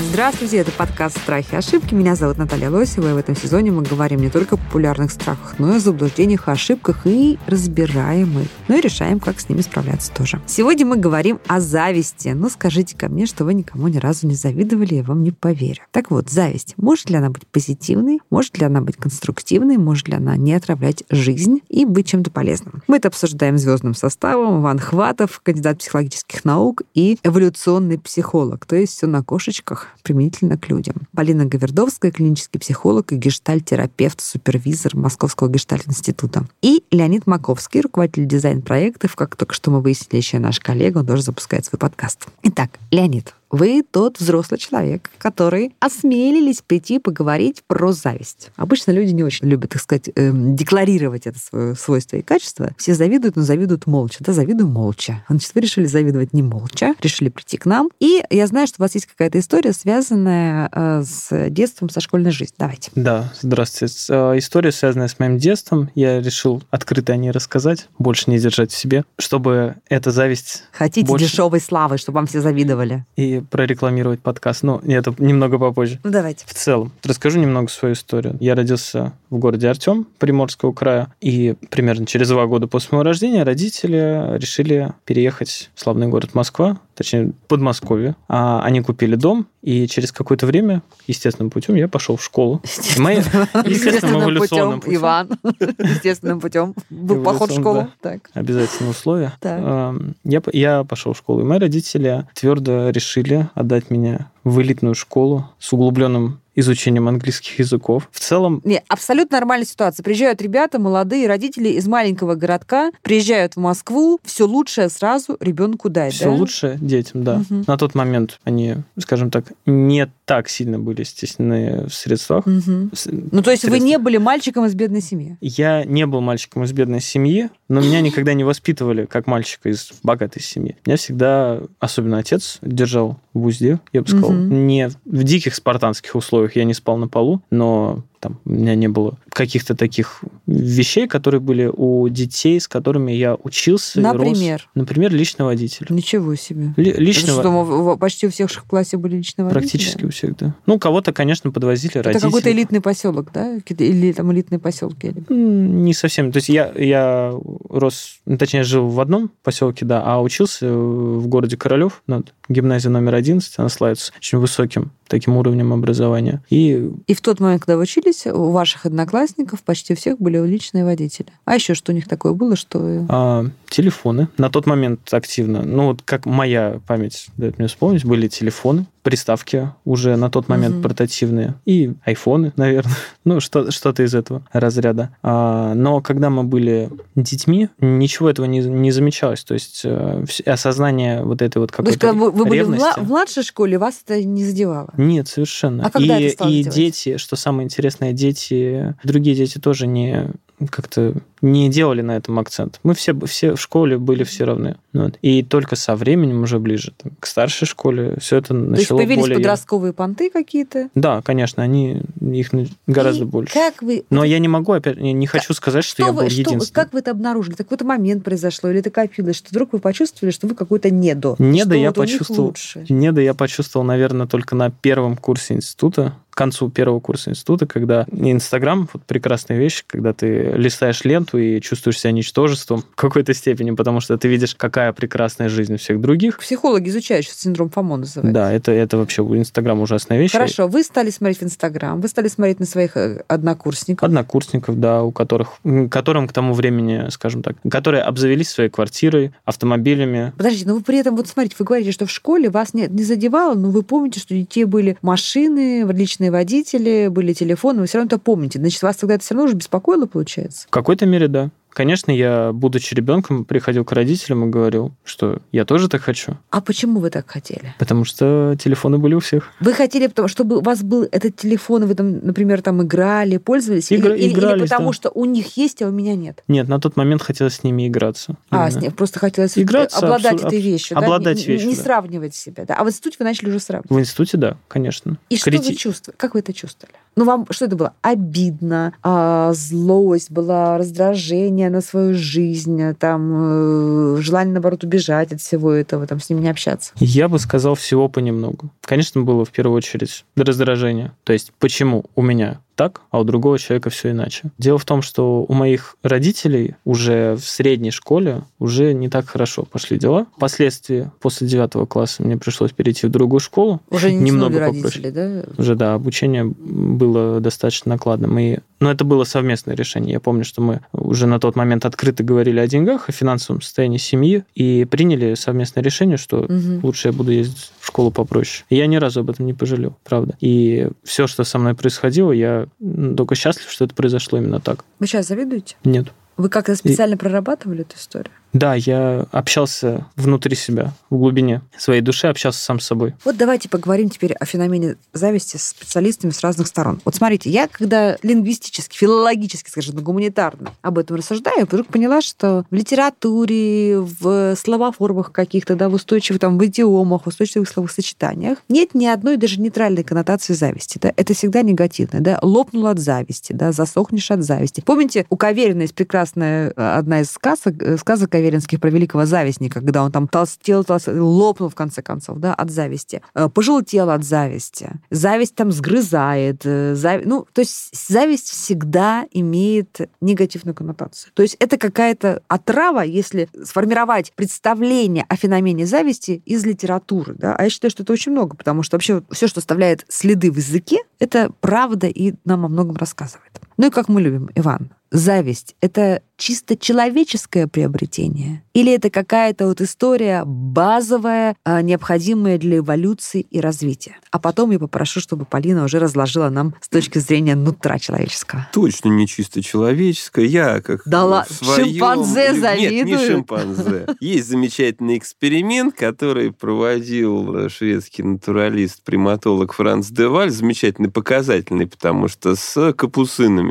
Здравствуйте, это подкаст «Страхи и ошибки». Меня зовут Наталья Лосева, и в этом сезоне мы говорим не только о популярных страхах, но и о заблуждениях, ошибках и разбираем их. Ну и решаем, как с ними справляться тоже. Сегодня мы говорим о зависти. Ну, скажите ко мне, что вы никому ни разу не завидовали, я вам не поверю. Так вот, зависть. Может ли она быть позитивной? Может ли она быть конструктивной? Может ли она не отравлять жизнь и быть чем-то полезным? Мы это обсуждаем звездным составом. Иван Хватов, кандидат психологических наук и эволюционный психолог. То есть все на кошечках применительно к людям. Полина Гавердовская, клинический психолог и гештальтерапевт, супервизор Московского гештальт-института. И Леонид Маковский, руководитель дизайн-проектов, как только что мы выяснили, еще наш коллега, он тоже запускает свой подкаст. Итак, Леонид, вы тот взрослый человек, который осмелились прийти поговорить про зависть. Обычно люди не очень любят, так сказать, эм, декларировать это свое свойство и качество. Все завидуют, но завидуют молча. Да, завидую молча. Значит, вы решили завидовать не молча, решили прийти к нам. И я знаю, что у вас есть какая-то история, связанная э, с детством, со школьной жизнью. Давайте. Да, здравствуйте. Э, история, связанная с моим детством. Я решил открыто о ней рассказать, больше не держать в себе, чтобы эта зависть... Хотите больше... дешевой славы, чтобы вам все завидовали? И прорекламировать подкаст. Ну, это немного попозже. Ну, давайте. В целом, расскажу немного свою историю. Я родился в городе Артем, Приморского края, и примерно через два года после моего рождения родители решили переехать в славный город Москва, точнее, Подмосковье. А они купили дом, и через какое-то время, естественным путем, я пошел в школу. Естественным эволюционным путем, Иван. Естественным путем. Был поход в школу. Так. Обязательное условие. Я, я пошел в школу, и мои родители твердо решили отдать меня в элитную школу с углубленным изучением английских языков. В целом... Не, абсолютно нормальная ситуация. Приезжают ребята, молодые родители из маленького городка, приезжают в Москву, все лучшее сразу ребенку дать, Все да? лучшее детям, да. Угу. На тот момент они, скажем так, не так сильно были стеснены в средствах. Угу. Ну, то есть Средств... вы не были мальчиком из бедной семьи? Я не был мальчиком из бедной семьи, но меня никогда не воспитывали как мальчика из богатой семьи. Меня всегда, особенно отец, держал в узде, я бы сказал, угу. не в диких спартанских условиях я не спал на полу, но там у меня не было каких-то таких вещей, которые были у детей, с которыми я учился. Например? Рос. Например, личный водитель. Ничего себе. Ли, личного... Это что, почти у всех в классе были личные водители? Практически у всех, да. Ну, кого-то, конечно, подвозили Это родители. какой-то элитный поселок, да? Или там элитные поселки? Не совсем. То есть я, я рос, ну, точнее, жил в одном поселке, да, а учился в городе Королев, над гимназия номер 11, она славится очень высоким таким уровнем образования. И... и в тот момент, когда вы учились, у ваших одноклассников почти всех были личные водители. А еще что у них такое было, что... А, телефоны. На тот момент активно. Ну, вот как моя память дает мне вспомнить, были телефоны приставки уже на тот момент угу. портативные и айфоны, наверное, ну что что-то из этого разряда. А, но когда мы были детьми, ничего этого не, не замечалось, то есть э, осознание вот этой вот какой-то. То есть когда вы, вы ревности... были в младшей школе, вас это не задевало? Нет, совершенно. А когда и это стало и дети, что самое интересное, дети, другие дети тоже не как-то не делали на этом акцент. Мы все, все в школе были все равны. Вот. И только со временем, уже ближе там, к старшей школе, все это начало То есть появились более... подростковые понты какие-то? Да, конечно, они их гораздо И больше. Как вы... Но я не могу, опять, не хочу сказать, что, что я вы, был что, единственным. Как вы это обнаружили? Какой-то момент произошло, или это копилось, что вдруг вы почувствовали, что вы какой-то недо? Недо я вот почувствовал. Недо я почувствовал, наверное, только на первом курсе института, концу первого курса института, когда Инстаграм, вот прекрасная вещь, когда ты листаешь ленту и чувствуешь себя ничтожеством в какой-то степени, потому что ты видишь, какая прекрасная жизнь у всех других. Психологи изучают сейчас синдром ФОМО называется. Да, это, это вообще Инстаграм ужасная вещь. Хорошо, вы стали смотреть в Инстаграм, вы стали смотреть на своих э, однокурсников. Однокурсников, да, у которых, которым к тому времени, скажем так, которые обзавелись своей квартирой, автомобилями. Подождите, но вы при этом, вот смотрите, вы говорите, что в школе вас не, не задевало, но вы помните, что у детей были машины, личные разные водители, были телефоны, вы все равно это помните. Значит, вас тогда это все равно уже беспокоило, получается? В какой-то мере, да. Конечно, я, будучи ребенком, приходил к родителям и говорил, что я тоже так хочу. А почему вы так хотели? Потому что телефоны были у всех. Вы хотели, чтобы у вас был этот телефон, вы там, например, там играли, пользовались? Игра- или, или- или игрались, потому да. что у них есть, а у меня нет? Нет, на тот момент хотелось с ними играться. А, Именно. с ним просто хотелось Играться, обладать абсо- этой вещью, да? обладать Не- не, вещью, не да. сравнивать себя, да? А в институте вы начали уже сравнивать. В институте, да, конечно. И что Крити- вы чувствовали? Как вы это чувствовали? Ну, вам что это было? Обидно, а, злость была, раздражение на свою жизнь, а, там, э, желание, наоборот, убежать от всего этого, там, с ним не общаться. Я бы сказал всего понемногу. Конечно, было в первую очередь раздражение. То есть, почему у меня так, а у другого человека все иначе. Дело в том, что у моих родителей уже в средней школе уже не так хорошо пошли дела. Впоследствии, после девятого класса, мне пришлось перейти в другую школу. Уже не Немного попроще. родители, да? Уже, да, обучение было достаточно накладным. И, но это было совместное решение. Я помню, что мы уже на тот момент открыто говорили о деньгах, о финансовом состоянии семьи и приняли совместное решение, что Мгм. лучше я буду ездить в школу попроще. И я ни разу об этом не пожалел, правда. И все, что со мной происходило, я только счастлив, что это произошло именно так. Вы сейчас завидуете? Нет. Вы как-то специально прорабатывали эту историю? Да, я общался внутри себя, в глубине своей души, общался сам с собой. Вот давайте поговорим теперь о феномене зависти с специалистами с разных сторон. Вот смотрите, я когда лингвистически, филологически, скажем, гуманитарно об этом рассуждаю, вдруг поняла, что в литературе, в словоформах каких-то, да, в устойчивых, там, в идиомах, в устойчивых словосочетаниях нет ни одной даже нейтральной коннотации зависти. Да? Это всегда негативное. Да? Лопнул от зависти, да, засохнешь от зависти. Помните, у Каверина есть прекрасная э, одна из сказок, э, сказок Каверинских про великого завистника, когда он там толстел, толстел, лопнул в конце концов, да, от зависти. Э, Пожелтел от зависти. Зависть там сгрызает. э, зави- Ну, то есть зависть всегда имеет негативную коннотацию. То есть это какая-то отрава, если сформировать представление о феномене зависти из литературы. Да? А я считаю, что это очень много, потому что вообще все, что оставляет следы в языке, это правда и нам о многом рассказывает. Ну и как мы любим, Иван, зависть — это чисто человеческое приобретение? Или это какая-то вот история базовая, а, необходимая для эволюции и развития? А потом я попрошу, чтобы Полина уже разложила нам с точки зрения нутра человеческого. Точно не чисто человеческое. Я как Да в своём- шимпанзе Нет, не завидую. шимпанзе. Есть замечательный эксперимент, который проводил шведский натуралист, приматолог Франц Деваль. Замечательный, показательный, потому что с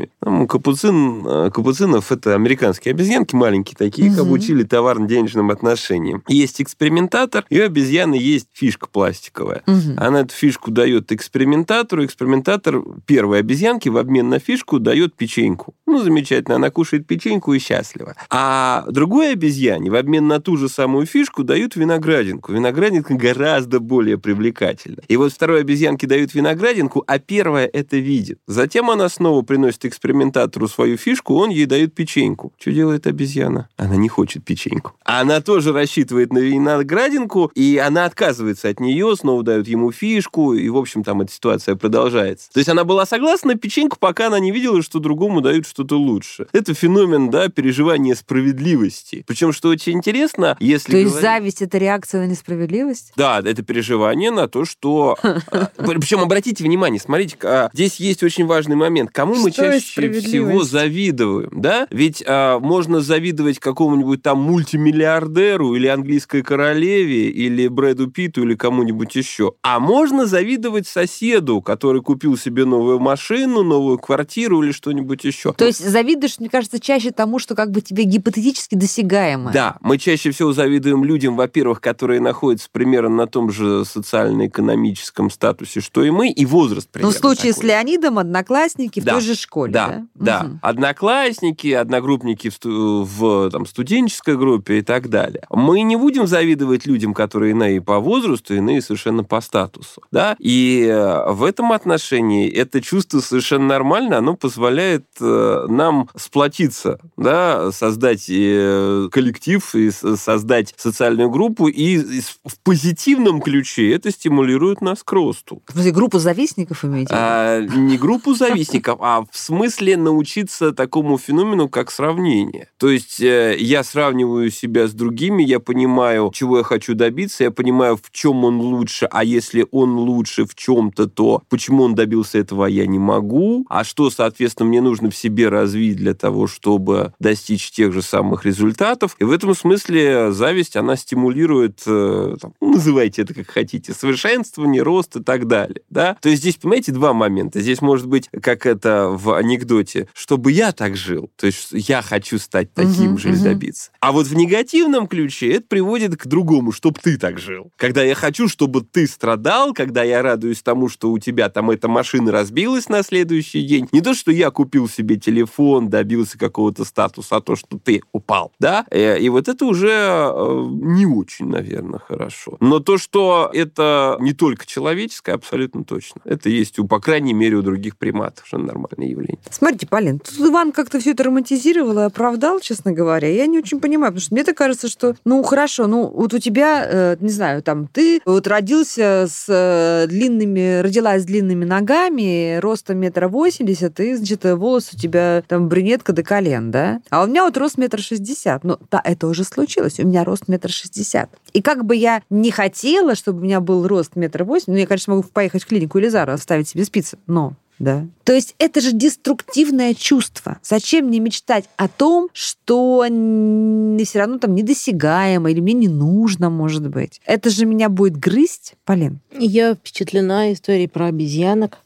капуцинами. Ну, капуцин, э, капуцинов это американские обезьянки маленькие такие, их Мгм. обучили товарно-денежным отношениям. Есть экспериментатор, и у обезьяны есть фишка пластиковая. Мгм. Она эту фишку дает экспериментатору. Экспериментатор первой обезьянки в обмен на фишку дает печеньку. Ну, замечательно, она кушает печеньку и счастлива. А другой обезьяне в обмен на ту же самую фишку дают виноградинку. Виноградинка гораздо более привлекательна. И вот второй обезьянке дают виноградинку, а первая это видит. Затем она снова приносит экспериментатору свою фишку, он ей дает печеньку. Что делает обезьяна? Она не хочет печеньку. Она тоже рассчитывает на виноградинку, и она отказывается от нее, снова дают ему фишку, и, в общем, там эта ситуация продолжается. То есть она была согласна на печеньку, пока она не видела, что другому дают что-то лучше. Это феномен, да, переживания справедливости. Причем, что очень интересно, если То есть говорить- зависть — это реакция на несправедливость? да, это переживание на то, что... Причем обратите внимание, смотрите, а, здесь есть очень важный момент. Кому мы чаще всего завидуем, да? Ведь а, можно завидовать какому-нибудь там мультимиллиардеру или английской королеве, или Брэду Питту, или кому-нибудь еще. А можно завидовать соседу, который купил себе новую машину, новую квартиру или что-нибудь еще. То есть завидуешь, мне кажется, чаще тому, что как бы тебе гипотетически досягаемо. Да, мы чаще всего завидуем людям, во-первых, которые находятся примерно на том же социально-экономическом статусе, что и мы, и возраст Ну, примерно в случае с такой. Леонидом одноклассники в Да, той же школе, Да, да? да. Мгм. Одноклассники, одногруппники в, в, там, студенческой группе и так далее. Мы не будем завидовать людям, которые иные по возрасту, иные совершенно по статусу. Да? И э, в этом отношении это чувство совершенно нормально, оно позволяет э, нам сплотиться, да, создать э, коллектив и создать социальную группу, и, в позитивном ключе это стимулирует нас к росту. Смысле, группу завистников имеете? А, не группу завистников, а в смысле научиться такому феномену, как сравнение. То есть э, я сравниваю себя с другими, я понимаю, чего я хочу добиться, я понимаю, в чем он лучше, а если он лучше в чем-то, то почему он добился этого, я не могу, а что, соответственно, мне нужно в себе развить для того, чтобы достичь тех же самых результатов. И в этом смысле зависть, она стимулирует, э, там, называйте это как хотите, совершенствование, рост и так далее. Да? То есть здесь, понимаете, два момента. Здесь может быть, как это в анекдоте, чтобы я так жил, то есть я хочу стать таким Мгм, же или мгм. добиться. А вот в негативном ключе это приводит к другому, чтобы ты так жил. Когда я хочу, чтобы ты страдал, когда я радуюсь тому, что у тебя там эта машина разбилась на следующий день. Не то, что я купил себе телефон, добился какого-то статуса, а то, что ты упал. Да? Э, И вот это уже э, не очень, наверное, хорошо. Но то, что это не только человеческое, абсолютно точно. Это есть, у, по крайней мере, у других приматов, что нормальное явление. Смотрите, Полин, тут Иван как-то все это романтизировал и оправдал, честно говоря. Я не очень понимаю, потому что мне так кажется, что, ну, хорошо, ну, вот у тебя, э, не знаю, там, ты вот родился с длинными, родилась с длинными ногами, ростом метра восемьдесят, и, значит, волос у тебя там брюнетка до колен, да? А у меня вот рост метр шестьдесят. Ну, да, это уже случилось, у меня рост метр шестьдесят. И как бы я не хотела, чтобы у меня был рост метр восемь, ну, я, конечно, могу поехать в клинику Элизара, оставить себе спицы, но да. То есть это же деструктивное чувство. Зачем мне мечтать о том, что все равно там недосягаемо или мне не нужно, может быть? Это же меня будет грызть, Полин. Я впечатлена историей про обезьянок.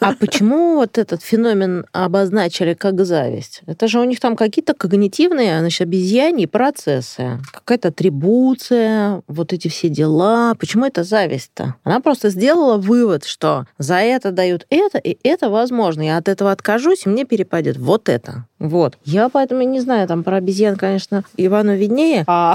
А почему вот этот феномен обозначили как зависть? Это же у них там какие-то когнитивные, значит, обезьяньи процессы. Какая-то атрибуция, вот эти все дела. Почему это зависть-то? Она просто сделала вывод, что за это дают это, и это возможно. Я от этого откажусь, и мне перепадет вот это. Вот. Я поэтому не знаю, там про обезьян, конечно, Ивану виднее. А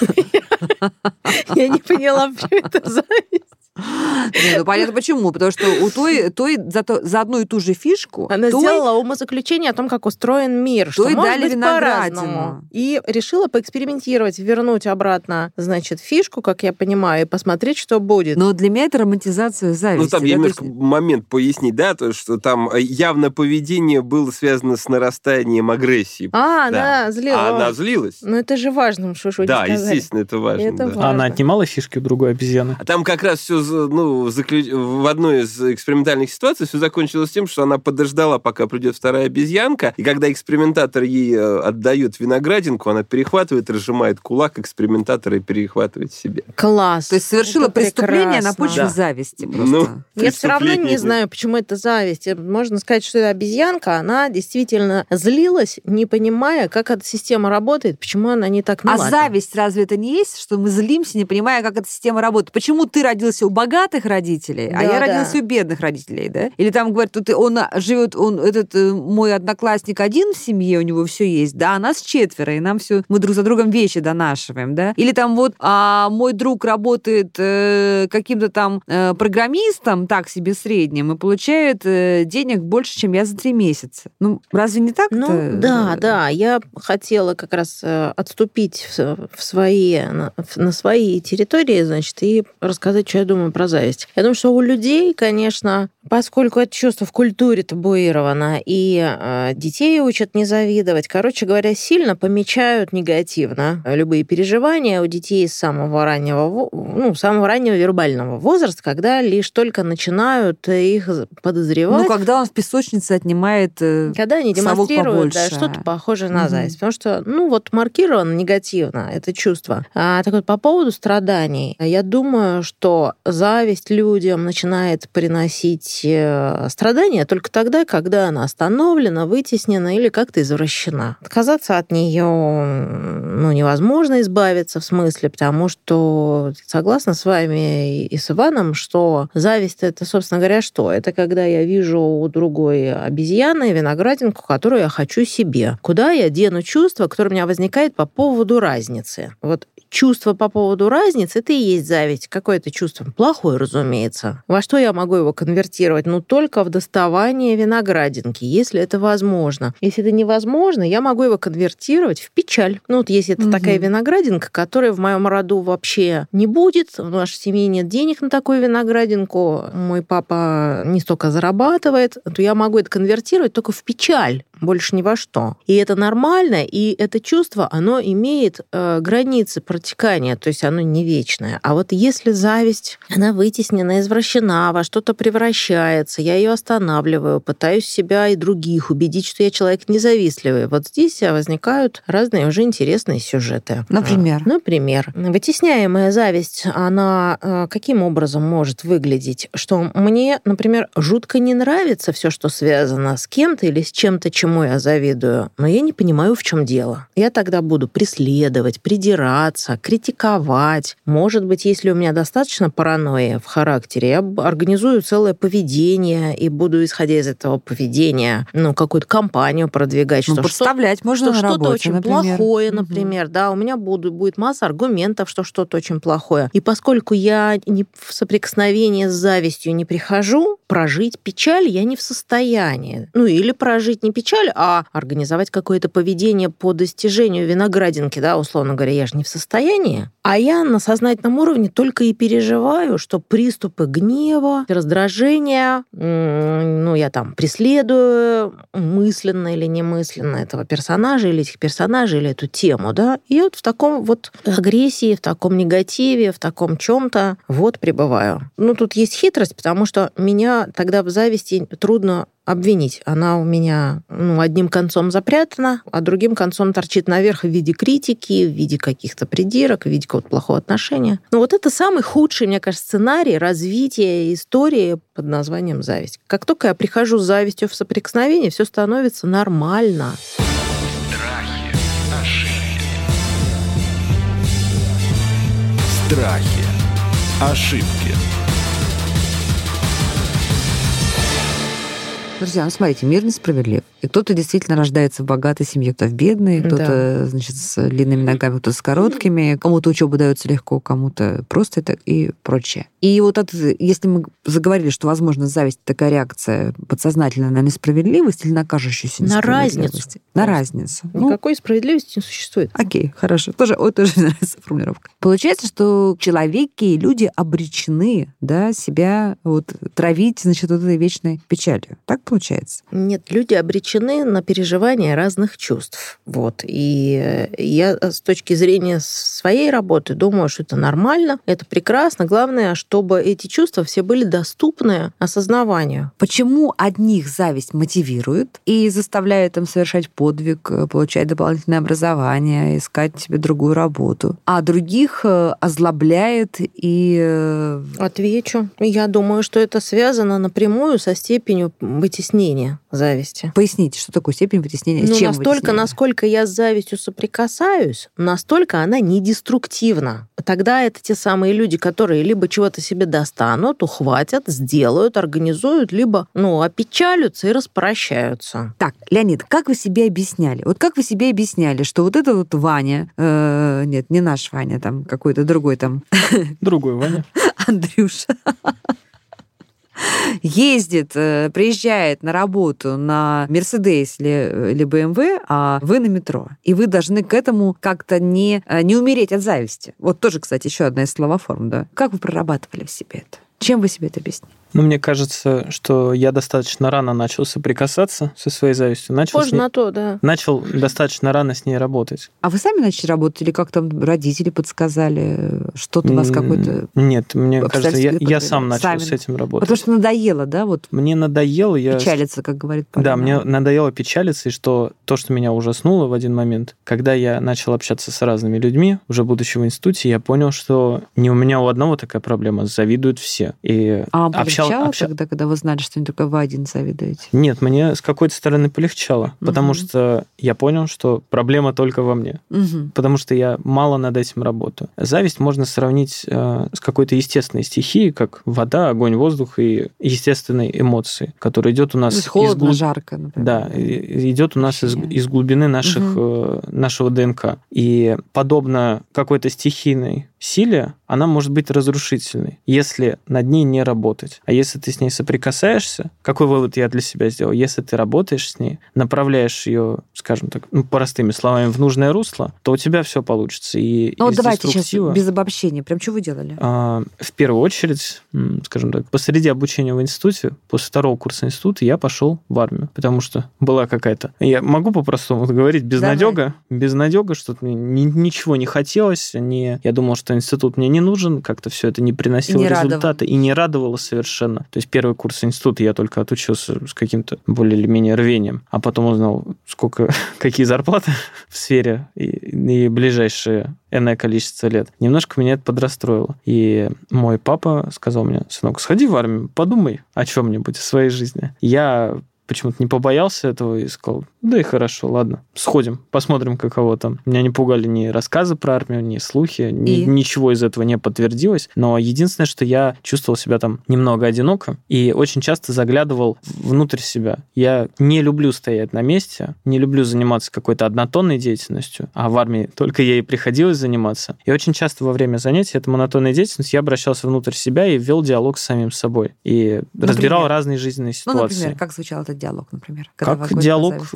я не поняла, почему это зависть. Не, ну понятно почему. Потому что у той, той за, то- за одну и ту же фишку Она той- сделала умозаключение о том, как устроен мир, что может дали быть по-разному. И решила поэкспериментировать, вернуть обратно, значит, фишку, как я понимаю, и посмотреть, что будет. Но для меня это романтизация зависти. Ну, там да, я немножко есть- момент пояснить, да, то, что там э, явно поведение было связано с нарастанием агрессии. а, Да. она злила. А она злилась. Ну, это же важно, что Да, сказали. естественно, это важно. Это да. важно. А она отнимала фишки у другой обезьяны? А там как раз все, ну, в, заклю- в одной из экспериментальных ситуаций все закончилось тем, что она подождала, пока придет вторая обезьянка, и когда экспериментатор ей э, отдает виноградинку, она перехватывает, разжимает кулак экспериментатора и перехватывает себе. Класс. То есть совершила Это преступление на прекрасно. почве Да. зависти Ну, просто. Я все равно не знаю, почему это зависть. Можно сказать, что это обезьянка, она действительно злилась, не понимая, как эта система работает, почему она не так А мила. зависть разве это не есть, что мы злимся, не понимая, как эта система работает? Почему ты родился у богатых родителей, а Да, я да. родился у бедных родителей, да? Или там говорят, тут он живет, он этот э, мой одноклассник один в семье, у него все есть, да, а нас четверо, и нам все, мы друг за другом вещи донашиваем, да? Или там вот а, мой друг работает э, каким-то там э, программистом, так себе средним, и получает э, денег больше, чем я за три месяца. Ну, разве не так? Ну, да, да. Я хотела как раз э, отступить в, в свои, на, на свои территории, значит, и рассказать, что я думаю про зависть. Я думаю, что у людей, конечно, поскольку это чувство в культуре табуировано, и э, детей учат не завидовать, короче говоря, сильно помечают негативно любые переживания у детей с самого раннего, ну, самого раннего вербального возраста, когда лишь только начинают их подозревать. Ну, когда он в песочнице отнимает... э, Когда они демонстрируют да, что-то похожее на Мгм. зависть. Потому что, ну, вот маркировано негативно это чувство. А так вот, по поводу страданий, я думаю, что зависть людям начинает приносить э, страдания только тогда, когда она остановлена, вытеснена или как-то извращена. Отказаться от нее ну, невозможно избавиться в смысле, потому что согласна с вами и с Иваном, что зависть это, собственно говоря, что? Это когда я вижу у другой обезьяны виноградинку, которую я хочу себе. Куда я дену чувство, которое у меня возникает по поводу разницы? Вот чувство по поводу разницы, это и есть зависть. Какое это чувство? Плохой, разумеется. Во что я могу его конвертировать? Ну, только в доставание виноградинки, если это возможно. Если это невозможно, я могу его конвертировать в печаль. Ну, вот если это угу. такая виноградинка, которая в моем роду вообще не будет, в нашей семье нет денег на такую виноградинку, мой папа не столько зарабатывает, то я могу это конвертировать только в печаль больше ни во что. И это нормально, и это чувство, оно имеет э, границы протекания, то есть оно не вечное. А вот если зависть, она вытеснена, извращена, во что-то превращается, я ее останавливаю, пытаюсь себя и других убедить, что я человек независтливый. Вот здесь возникают разные уже интересные сюжеты. Например? Например. Вытесняемая зависть, она э, каким образом может выглядеть? Что мне, например, жутко не нравится все, что связано с кем-то или с чем-то, чем чему я завидую, но я не понимаю, в чем дело. Я тогда буду преследовать, придираться, критиковать. Может быть, если у меня достаточно паранойи в характере, я организую целое поведение и буду, исходя из этого поведения, ну, какую-то компанию продвигать. Ну, что подставлять что, можно что что-то очень например. плохое, например, угу. да, у меня буду, будет масса аргументов, что что-то очень плохое. И поскольку я не в соприкосновение с завистью не прихожу, прожить печаль я не в состоянии. Ну, или прожить не печаль, а организовать какое-то поведение по достижению виноградинки, да, условно говоря, я же не в состоянии. А я на сознательном уровне только и переживаю, что приступы гнева, раздражения, ну, я там преследую мысленно или немысленно этого персонажа или этих персонажей, или эту тему, да, и вот в таком вот агрессии, в таком негативе, в таком чем-то вот пребываю. Ну, тут есть хитрость, потому что меня тогда в зависти трудно обвинить. Она у меня ну, одним концом запрятана, а другим концом торчит наверх в виде критики, в виде каких-то придирок, в виде какого-то плохого отношения. Но вот это самый худший, мне кажется, сценарий развития истории под названием «Зависть». Как только я прихожу с завистью в соприкосновение, все становится нормально. Страхи, ошибки. Страхи, ошибки. Друзья, ну смотрите, мир несправедлив. И кто-то действительно рождается в богатой семье, кто-то в бедной, кто-то, да. значит, с длинными ногами, кто-то с короткими, кому-то учеба дается легко, кому-то просто это и прочее. И вот это, если мы заговорили, что, возможно, зависть такая реакция подсознательная на несправедливость или на кажущуюся На разницу. На разницу. Никакой ну, справедливости не существует. Окей, хорошо. Тоже, ой, тоже нравится формулировка. Получается, что человеки и люди обречены да, себя вот, травить, значит, вот этой вечной печалью. Так получается? Нет, люди обречены на переживание разных чувств. Вот. И э, я с точки зрения своей работы думаю, что это нормально, это прекрасно. Главное, чтобы эти чувства все были доступны осознаванию. Почему одних зависть мотивирует и заставляет им совершать подвиг, э, получать дополнительное образование, искать себе другую работу, а других э, озлобляет и... Отвечу. Я думаю, что это связано напрямую со степенью быть вытеснения зависти. Поясните, что такое степень вытеснения? Ну, Чем настолько, вытеснение? насколько я с завистью соприкасаюсь, настолько она не деструктивна. Тогда это те самые люди, которые либо чего-то себе достанут, ухватят, сделают, организуют, либо, ну, опечалятся и распрощаются. Так, Леонид, как вы себе объясняли? Вот как вы себе объясняли, что вот это вот Ваня, э, нет, не наш Ваня, там какой-то другой там. Другой Ваня. Андрюша ездит, э, приезжает на работу на Мерседес или, или БМВ, а вы на метро. И вы должны к этому как-то не, э, не умереть от зависти. Вот тоже, кстати, еще одна из словоформ, да. Как вы прорабатывали в себе это? Чем вы себе это объясните? Ну, мне кажется, что я достаточно рано начал соприкасаться со своей завистью. Начал Похоже ней... на то, да. Начал достаточно рано с ней работать. А вы сами начали работать или как там родители подсказали? Что-то у вас какой-то... Нет, мне кажется, я, я сам начал сами. с этим работать. Потому что надоело, да? Вот мне надоело... Я... Печалиться, как говорит Полина. Да, мне надоело печалиться, и что то, что меня ужаснуло в один момент, когда я начал общаться с разными людьми, уже будучи в институте, я понял, что не у меня у одного такая проблема, завидуют все. И а, общался полегчало общ... тогда, когда вы знали, что не только вы один завидуете? Нет, мне с какой-то стороны полегчало, угу. потому что я понял, что проблема только во мне, угу. потому что я мало над этим работаю. Зависть можно сравнить э, с какой-то естественной стихией, как вода, огонь, воздух и естественной эмоции, которая идет у нас... То есть холодно, из глуб... жарко, например. Да, идет у нас из, из глубины наших, угу. э, нашего ДНК. И подобно какой-то стихийной силе, она может быть разрушительной, если над ней не работать. А если ты с ней соприкасаешься, какой вывод я для себя сделал? Если ты работаешь с ней, направляешь ее, скажем так, ну, простыми словами, в нужное русло, то у тебя все получится. И ну, вот давайте сейчас без обобщения. Прям что вы делали? А, в первую очередь, скажем так, посреди обучения в институте, после второго курса института, я пошел в армию, потому что была какая-то... Я могу по-простому говорить, безнадега, безнадега, что ничего не хотелось, не... я думал, что институт мне не нужен, как-то все это не приносило не результата радовало. и не радовало совершенно. То есть первый курс института я только отучился с каким-то более или менее рвением, а потом узнал, сколько, какие зарплаты в сфере и, и ближайшие энное количество лет. Немножко меня это подрастроило. И мой папа сказал мне, сынок, сходи в армию, подумай о чем-нибудь в своей жизни. Я почему-то не побоялся этого и сказал, да и хорошо, ладно, сходим, посмотрим, каково там. Меня не пугали ни рассказы про армию, ни слухи, ни, ничего из этого не подтвердилось. Но единственное, что я чувствовал себя там немного одиноко и очень часто заглядывал внутрь себя. Я не люблю стоять на месте, не люблю заниматься какой-то однотонной деятельностью, а в армии только ей приходилось заниматься. И очень часто во время занятий этой монотонной деятельности я обращался внутрь себя и вел диалог с самим собой. И например? разбирал разные жизненные ситуации. Ну, например, как звучал этот диалог, например? Как диалог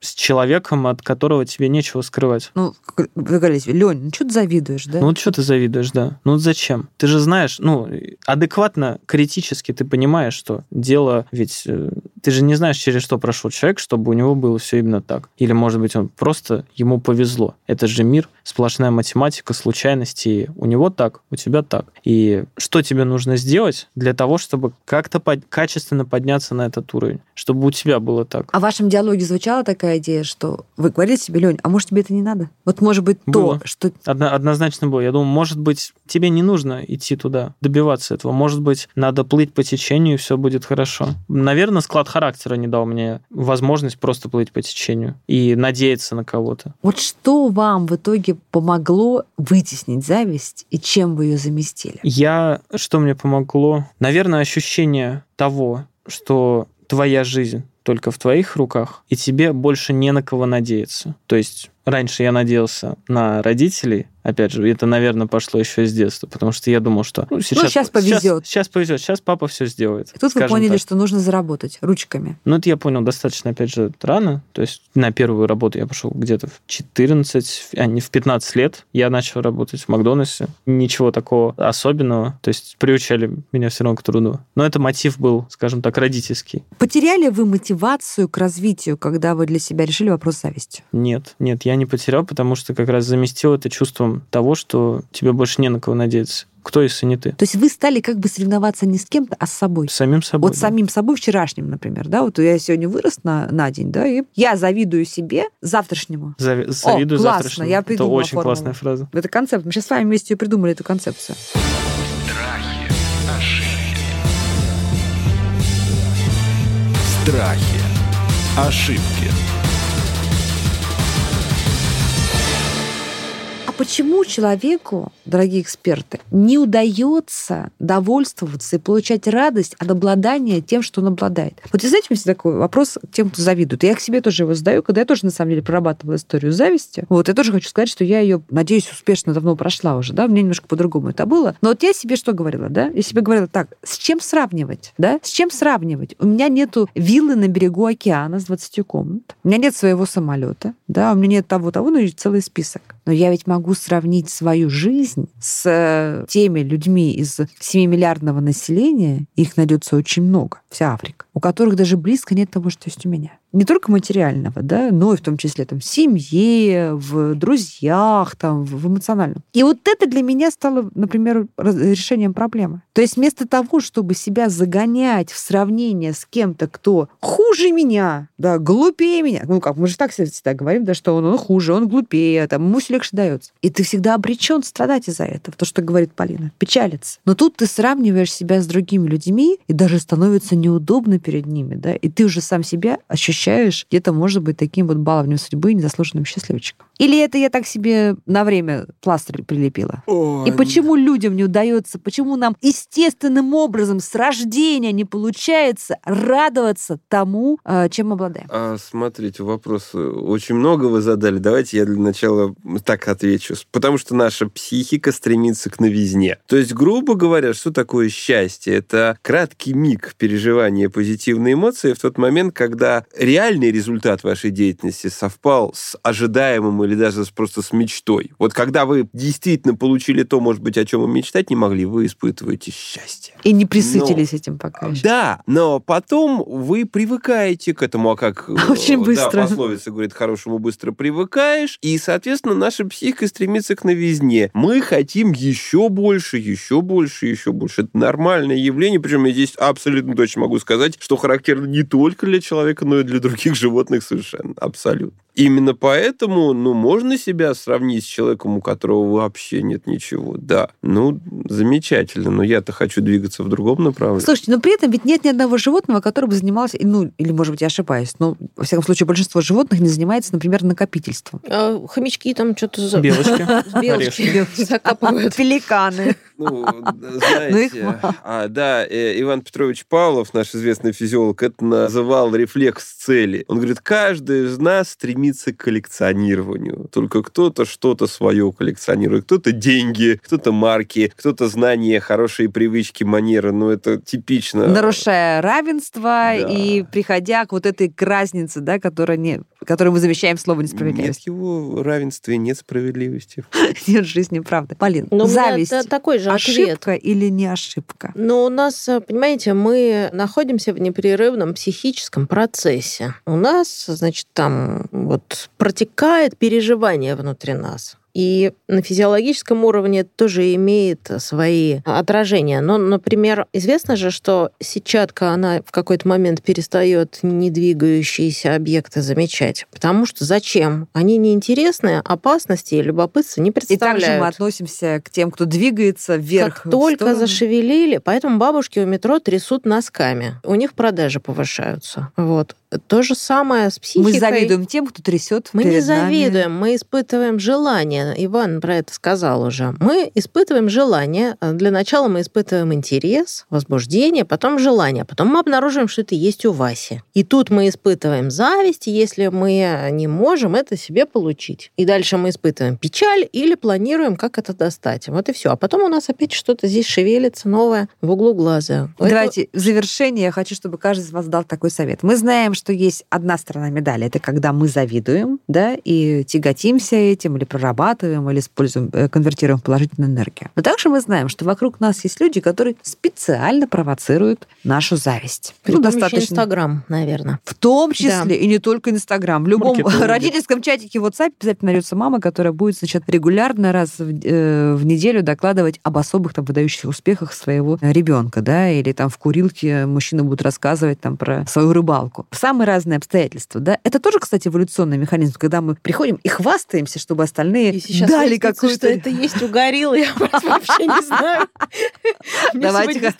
с человеком, от которого тебе нечего скрывать. Ну, вы говорите, Лень, ну что ты завидуешь, да? Ну вот что ты завидуешь, да. Ну вот зачем? Ты же знаешь, ну, адекватно, критически ты понимаешь, что дело ведь... Э, ты же не знаешь, через что прошел человек, чтобы у него было все именно так. Или, может быть, он просто ему повезло. Это же мир, сплошная математика, случайности. У него так, у тебя так. И что тебе нужно сделать для того, чтобы как-то под... качественно подняться на этот уровень? чтобы у тебя было так. А в вашем диалоге звучала такая идея, что вы говорили себе, Лень, а может тебе это не надо? Вот может быть было. то, что... Одно, однозначно было. Я думаю, может быть, тебе не нужно идти туда, добиваться этого. Может быть, надо плыть по течению, и все будет хорошо. Наверное, склад характера не дал мне возможность просто плыть по течению и надеяться на кого-то. Вот что вам в итоге помогло вытеснить зависть и чем вы ее заместили? Я, что мне помогло? Наверное, ощущение того, что твоя жизнь только в твоих руках, и тебе больше не на кого надеяться. То есть раньше я надеялся на родителей, опять же, это, наверное, пошло еще с детства, потому что я думал, что ну, сейчас, ну, сейчас повезет. Сейчас, сейчас повезет, сейчас папа все сделает. И тут вы поняли, так. что нужно заработать ручками. Ну, это я понял достаточно, опять же, рано. То есть на первую работу я пошел где-то в 14, а не в 15 лет. Я начал работать в Макдональдсе. Ничего такого особенного. То есть приучали меня все равно к труду. Но это мотив был, скажем так, родительский. Потеряли вы мотивацию к развитию, когда вы для себя решили вопрос зависти? Нет, нет, я не потерял, потому что как раз заместил это чувством того, что тебе больше не на кого надеяться. Кто, если не ты? То есть вы стали как бы соревноваться не с кем-то, а с собой. С самим собой. Вот да. самим собой вчерашним, например, да? Вот я сегодня вырос на, на день, да, и я завидую себе завтрашнему. Зави- завидую О, классно, завтрашнему. я придумала Это очень формулу. классная фраза. Это концепт. Мы сейчас с вами вместе придумали эту концепцию. Страхи, ошибки. Страхи, ошибки. Почему человеку, дорогие эксперты, не удается довольствоваться и получать радость от обладания тем, что он обладает? Вот, знаете, у меня такой вопрос тем, кто завидует. Я к себе тоже его задаю, когда я тоже, на самом деле, прорабатывала историю зависти. Вот, я тоже хочу сказать, что я ее, надеюсь, успешно давно прошла уже, да, меня немножко по-другому это было. Но вот я себе что говорила, да? Я себе говорила так, с чем сравнивать, да? С чем сравнивать? У меня нету виллы на берегу океана с 20 комнат, у меня нет своего самолета, да, у меня нет того-того, ну и целый список. Но я ведь могу сравнить свою жизнь с э, теми людьми из 7-миллиардного населения, их найдется очень много, вся Африка, у которых даже близко нет того, что есть у меня не только материального, да, но и в том числе там, в семье, в друзьях, там, в эмоциональном. И вот это для меня стало, например, решением проблемы. То есть вместо того, чтобы себя загонять в сравнение с кем-то, кто хуже меня, да, глупее меня, ну как, мы же так всегда говорим, да, что он, он хуже, он глупее, там, ему все легче дается. И ты всегда обречен страдать из-за этого, то, что говорит Полина, печалиться. Но тут ты сравниваешь себя с другими людьми, и даже становится неудобно перед ними, да, и ты уже сам себя ощущаешь ощущаешь где-то, может быть, таким вот баловнем судьбы, незаслуженным счастливчиком. Или это я так себе на время пластырь прилепила? Ой, И почему людям не удается, почему нам естественным образом с рождения не получается радоваться тому, э, чем обладаем? А, смотрите, вопрос очень много вы задали. Давайте я для начала так отвечу. Потому что наша психика стремится к новизне. То есть, грубо говоря, что такое счастье? Это краткий миг переживания позитивной эмоции в тот момент, когда реальный результат вашей деятельности совпал с ожидаемым или даже просто с мечтой. Вот когда вы действительно получили то, может быть, о чем вы мечтать не могли, вы испытываете счастье. И не присытились этим пока еще. Да, но потом вы привыкаете к этому, а как Очень э, быстро. Да, пословица говорит, хорошему быстро привыкаешь, и, соответственно, наша психика стремится к новизне. Мы хотим еще больше, еще больше, еще больше. Это нормальное явление, причем я здесь абсолютно точно могу сказать, что характерно не только для человека, но и для других животных совершенно, абсолютно. Именно поэтому, ну, можно себя сравнить с человеком, у которого вообще нет ничего. Да, ну, замечательно, но я-то хочу двигаться в другом направлении. Слушайте, но при этом ведь нет ни одного животного, которое бы занималось, ну, или, может быть, я ошибаюсь, но, во всяком случае, большинство животных не занимается, например, накопительством. А хомячки там что-то... Белочки. Белочки закапывают. Пеликаны. Ну, Ну, знаете, а, да, э, Иван Петрович Павлов, наш известный физиолог, это называл рефлекс цели. Он говорит, каждый из нас стремится к коллекционированию. Только кто-то что-то свое коллекционирует. Кто-то деньги, кто-то марки, кто-то знания, хорошие привычки, манеры. Ну, это типично. Нарушая равенство Да. и приходя к вот этой разнице, да, которая не, которую мы замещаем слово Нет несправедливость. его равенства и нет справедливости. Нет жизни, правда. Полин, меня зависть. та- такой же ответ. Ошибка или не ошибка? Но у нас, э, понимаете, мы находимся в непрерывном психическом процессе. У нас, значит, там вот протекает переживание внутри нас. И на физиологическом уровне это тоже имеет свои отражения. Но, например, известно же, что сетчатка, она в какой-то момент перестает недвигающиеся объекты замечать. Потому что зачем? Они неинтересны, опасности и любопытства не И представляют. также мы относимся к тем, кто двигается вверх. Как только зашевелили, поэтому бабушки у метро трясут носками. У них продажи повышаются. Вот. То же самое с психикой. Мы завидуем тем, кто трясет Мы не перед нами. завидуем, мы испытываем желание. Иван про это сказал уже. Мы испытываем желание. Для начала мы испытываем интерес, возбуждение, потом желание. Потом мы обнаруживаем, что это есть у Васи. И тут мы испытываем зависть, если мы не можем это себе получить. И дальше мы испытываем печаль или планируем, как это достать. Вот и все. А потом у нас опять что-то здесь шевелится новое в углу глаза. Это- Давайте в завершение я хочу, чтобы каждый из вас дал такой совет. Мы знаем, что есть одна сторона медали. Это когда мы завидуем, да, и тяготимся этим, или прорабатываем, или используем, э, конвертируем в положительную энергию. Но также мы знаем, что вокруг нас есть люди, которые специально провоцируют нашу зависть. При ну, достаточно. Инстаграм, наверное. В том числе, Да. и не только Инстаграм. В любом Маркетологи. родительском чатике WhatsApp обязательно найдется мама, которая будет, значит, регулярно раз в, э, в неделю докладывать об особых там выдающихся успехах своего ребенка, да, или там в курилке мужчина будет рассказывать там про свою рыбалку. Самые разные обстоятельства, да. Это тоже, кстати, эволюционный механизм, когда мы приходим и хвастаемся, чтобы остальные сейчас дали какую-то... что это есть у гориллы, я просто вообще не знаю. Давайте.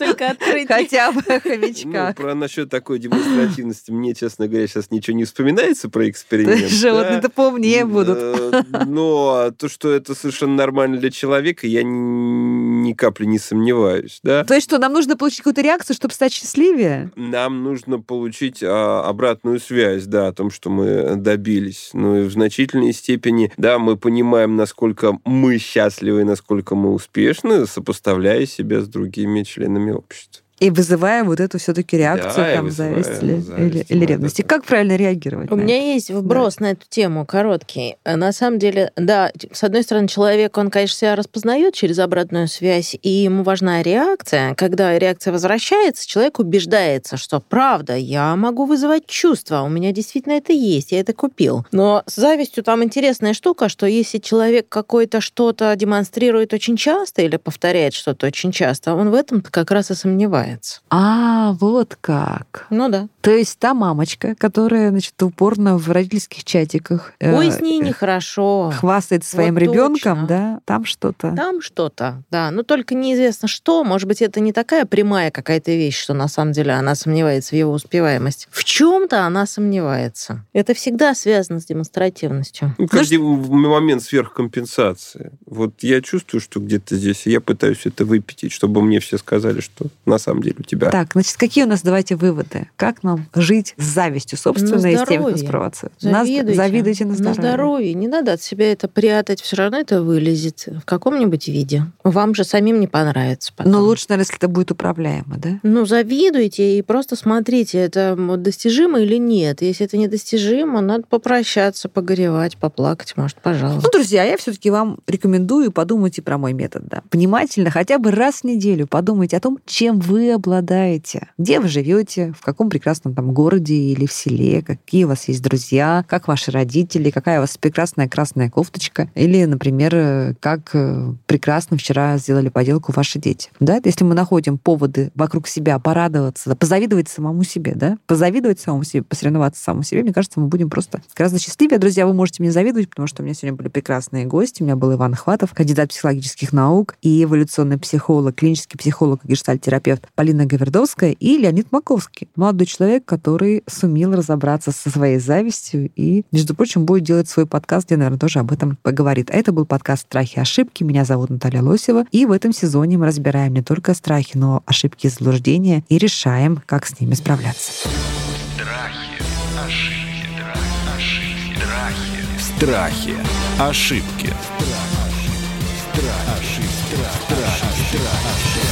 Хотя бы Ну, хомячка. про насчет такой демонстративности мне, честно говоря, сейчас ничего не вспоминается про эксперимент. Животные-то да. поумнее будут. Э, Но то, что это совершенно нормально для человека, я ни ни капли не сомневаюсь. Да? То есть что, нам нужно получить какую-то реакцию, чтобы стать счастливее? Нам нужно получить а, обратную связь, да, о том, что мы добились. Ну и в значительной степени, да, мы понимаем, насколько мы счастливы, и насколько мы успешны, сопоставляя себя с другими членами общества. И вызывая вот эту все-таки реакцию, Да, там, вызывая зависть или, зависть, или, или да, ревность. И да, как правильно реагировать? У меня есть вброс на эту тему короткий. Э, На самом деле, да, с одной стороны, человек, он, конечно, себя распознает через обратную связь, и ему важна реакция. Когда реакция возвращается, человек убеждается, что правда, я могу вызывать чувства, у меня действительно это есть, я это купил. Но с завистью там интересная штука, что если человек какой-то что-то демонстрирует очень часто или повторяет что-то очень часто, он в этом как раз и сомневается. Начинается. А, вот как. Ну да. То есть та мамочка, которая, значит, упорно в родительских чатиках э, Ой, с ней нехорошо. хвастает своим Вот ребенком, да, там что-то. Там что-то, да. Но только неизвестно что. Может быть, это не такая прямая какая-то вещь, что на самом деле она сомневается в его успеваемости. В чем-то она сомневается. Это всегда связано с демонстративностью. Ну, как в момент сверхкомпенсации. Вот я чувствую, что где-то здесь, и я пытаюсь это выпятить, чтобы мне все сказали, что на самом деле у тебя... Так, значит, какие у нас, давайте, выводы? Как нам жить с завистью собственной и с тем, кто спровоцирует? На- Завидуйте. завидуйте на здоровье. На здоровье. Не надо от себя это прятать. Все равно это вылезет в каком-нибудь виде. Вам же самим не понравится потом. Но лучше, наверное, если это будет управляемо, да? Ну, завидуйте и просто смотрите, это достижимо или нет. Если это недостижимо, надо попрощаться, погоревать, поплакать, может, пожалуйста. Ну, друзья, я все-таки вам рекомендую подумать и про мой метод, да. Внимательно, хотя бы раз в неделю подумайте о том, чем вы обладаете, где вы живете, в каком прекрасном там городе или в селе, какие у вас есть друзья, как ваши родители, какая у вас прекрасная красная кофточка, или, например, как э, прекрасно вчера сделали поделку ваши дети. Да? Если мы находим поводы вокруг себя порадоваться, позавидовать самому себе, да, позавидовать самому себе, посоревноваться самому себе, мне кажется, мы будем просто гораздо счастливее. Друзья, вы можете мне завидовать, потому что у меня сегодня были прекрасные гости. У меня был Иван Хватов, кандидат психологических наук и эволюционный психолог, клинический психолог и гештальтерапевт Полина Гавердовская и Леонид Маковский, молодой человек, который сумел разобраться со своей завистью и, между прочим, будет делать свой подкаст, где, наверное, тоже об этом поговорит. А это был подкаст «Страхи и ошибки». Меня зовут Наталья Лосева. И в этом сезоне мы разбираем не только страхи, но ошибки и заблуждения и решаем, как с ними справляться. Страхи, ошибки, страхи, ошибки. Страхи, ошибки.